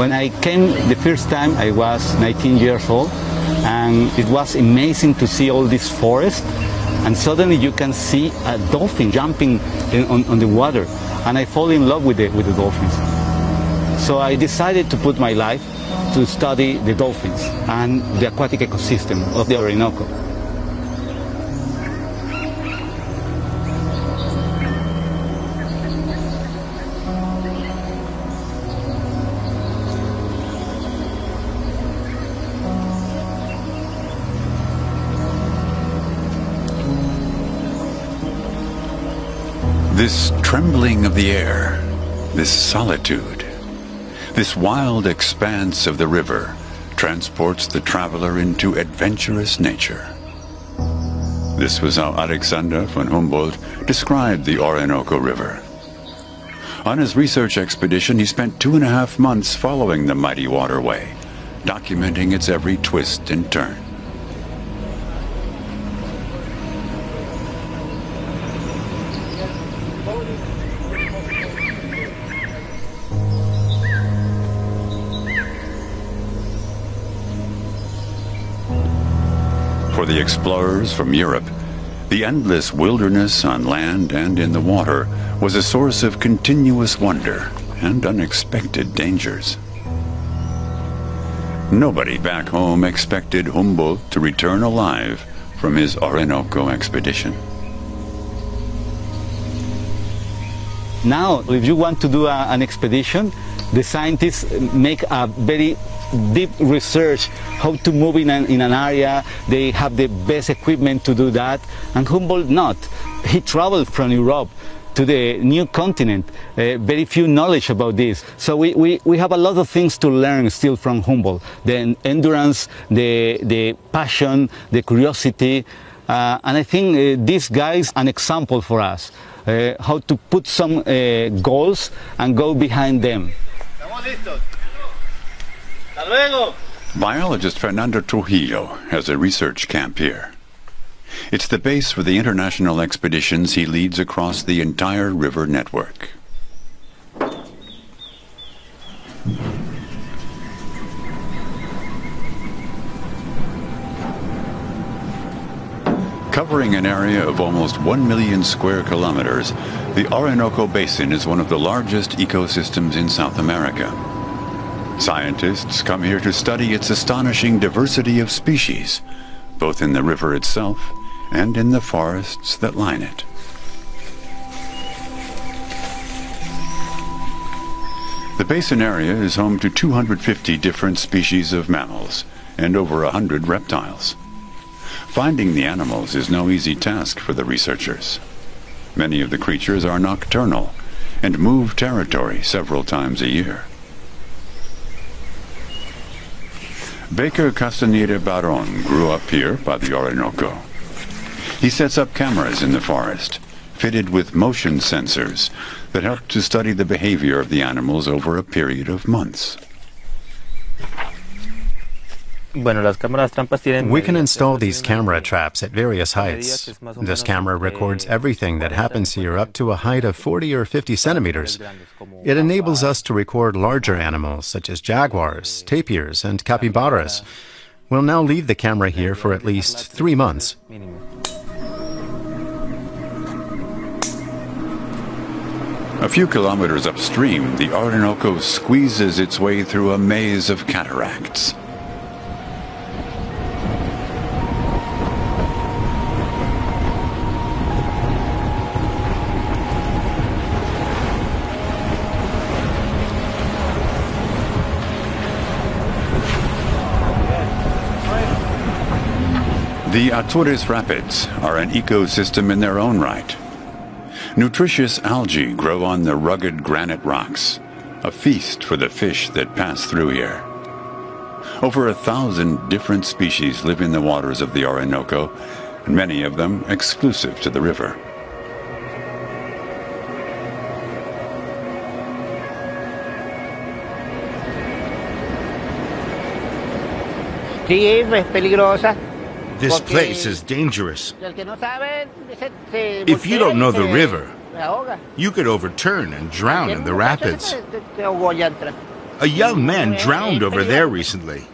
When I came the first time, I was 19 years old, and it was amazing to see all this forest. And suddenly you can see a dolphin jumping in, on, on the water, and I fall in love with the, with the dolphins. So I decided to put my life to study the dolphins and the aquatic ecosystem of the Orinoco. This trembling of the air, this solitude, this wild expanse of the river transports the traveler into adventurous nature. This was how Alexander von Humboldt described the Orinoco River. On his research expedition, he spent two and a half months following the mighty waterway, documenting its every twist and turn. The explorers from Europe, the endless wilderness on land and in the water was a source of continuous wonder and unexpected dangers. Nobody back home expected Humboldt to return alive from his Orinoco expedition. Now, if you want to do a, an expedition, the scientists make a very deep research how to move in an, in an area. They have the best equipment to do that. And Humboldt not. He traveled from Europe to the new continent. Uh, very few knowledge about this. So we, we, we have a lot of things to learn still from Humboldt. The endurance, the, the passion, the curiosity. Uh, and I think uh, this guy is an example for us. Uh, how to put some uh, goals and go behind them. Biologist Fernando Trujillo has a research camp here. It's the base for the international expeditions he leads across the entire river network. Covering an area of almost 1 million square kilometers, the Orinoco Basin is one of the largest ecosystems in South America. Scientists come here to study its astonishing diversity of species, both in the river itself and in the forests that line it. The basin area is home to 250 different species of mammals and over 100 reptiles. Finding the animals is no easy task for the researchers. Many of the creatures are nocturnal and move territory several times a year. Baker Castaneda Baron grew up here by the Orinoco. He sets up cameras in the forest, fitted with motion sensors that help to study the behavior of the animals over a period of months. We can install these camera traps at various heights. This camera records everything that happens here up to a height of 40 or 50 centimeters. It enables us to record larger animals such as jaguars, tapirs, and capybaras. We'll now leave the camera here for at least three months. A few kilometers upstream, the Orinoco squeezes its way through a maze of cataracts. The Atures Rapids are an ecosystem in their own right. Nutritious algae grow on the rugged granite rocks, a feast for the fish that pass through here. Over a thousand different species live in the waters of the Orinoco, many of them exclusive to the river. This place is dangerous. If you don't know the river, you could overturn and drown in the rapids. A young man drowned over there recently.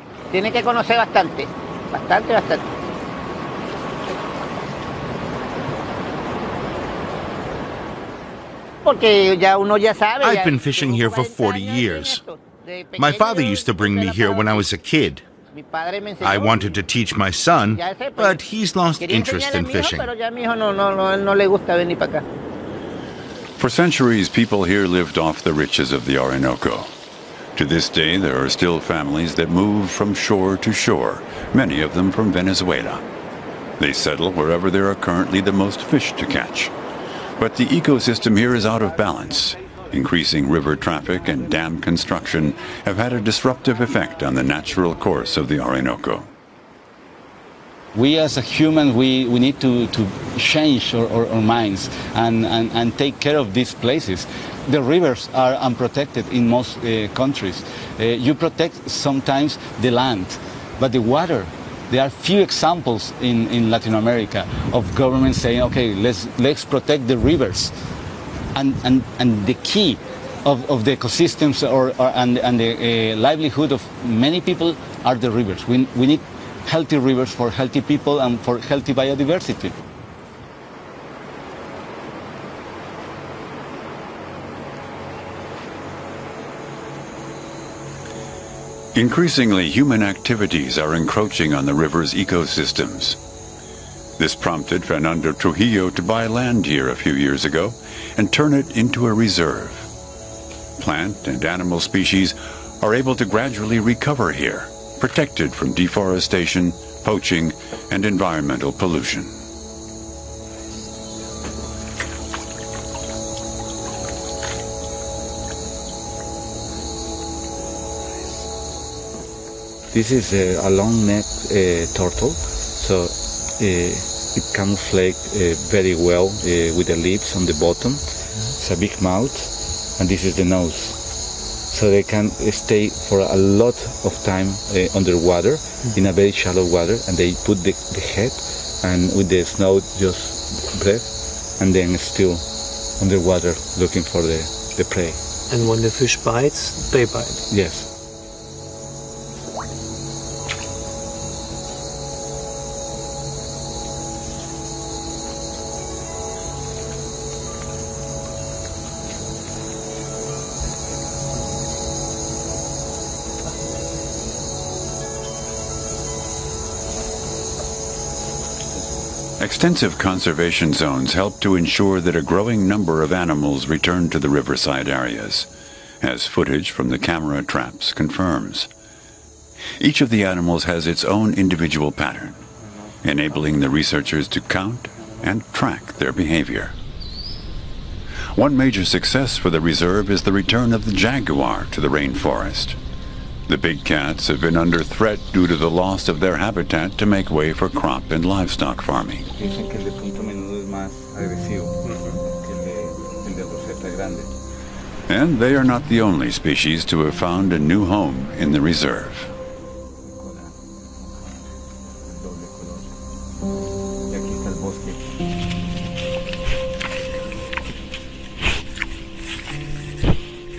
I've been fishing here for 40 years. My father used to bring me here when I was a kid. I wanted to teach my son, but he's lost interest in fishing. For centuries, people here lived off the riches of the Orinoco. To this day, there are still families that move from shore to shore, many of them from Venezuela. They settle wherever there are currently the most fish to catch. But the ecosystem here is out of balance. Increasing river traffic and dam construction have had a disruptive effect on the natural course of the Orinoco. We as a human, we, we need to, to change our, our, our minds and, and, and take care of these places. The rivers are unprotected in most uh, countries. Uh, you protect sometimes the land, but the water there are few examples in, in Latin America of governments saying, okay, let's, let's protect the rivers. And, and, and the key of, of the ecosystems or, or and, and the uh, livelihood of many people are the rivers. We, we need healthy rivers for healthy people and for healthy biodiversity. Increasingly, human activities are encroaching on the river's ecosystems. This prompted Fernando Trujillo to buy land here a few years ago and turn it into a reserve. Plant and animal species are able to gradually recover here, protected from deforestation, poaching, and environmental pollution. This is a, a long neck uh, turtle, so uh, it camouflages uh, very well uh, with the lips on the bottom. It's a big mouth, and this is the nose. So they can stay for a lot of time uh, underwater in a very shallow water, and they put the, the head and with the snout just breath, and then still underwater looking for the, the prey. And when the fish bites, they bite. Yes. Extensive conservation zones help to ensure that a growing number of animals return to the riverside areas, as footage from the camera traps confirms. Each of the animals has its own individual pattern, enabling the researchers to count and track their behavior. One major success for the reserve is the return of the jaguar to the rainforest. The big cats have been under threat due to the loss of their habitat to make way for crop and livestock farming. And they are not the only species to have found a new home in the reserve.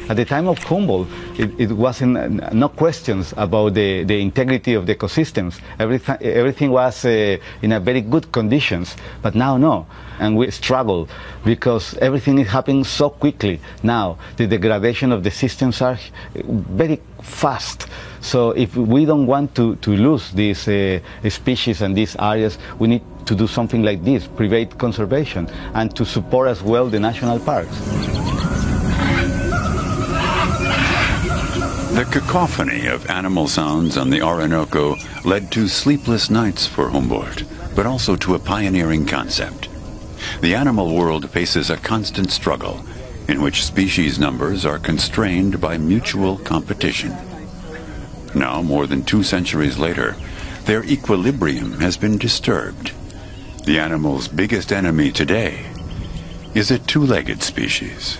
At the time of Humboldt, it, it wasn't uh, no questions about the, the integrity of the ecosystems. Everything, everything was uh, in a very good conditions, but now no. And we struggle because everything is happening so quickly now. The degradation of the systems are very fast. So if we don't want to, to lose these uh, species and these areas, we need to do something like this, private conservation, and to support as well the national parks. The cacophony of animal sounds on the Orinoco led to sleepless nights for Humboldt, but also to a pioneering concept. The animal world faces a constant struggle in which species numbers are constrained by mutual competition. Now, more than two centuries later, their equilibrium has been disturbed. The animal's biggest enemy today is a two-legged species.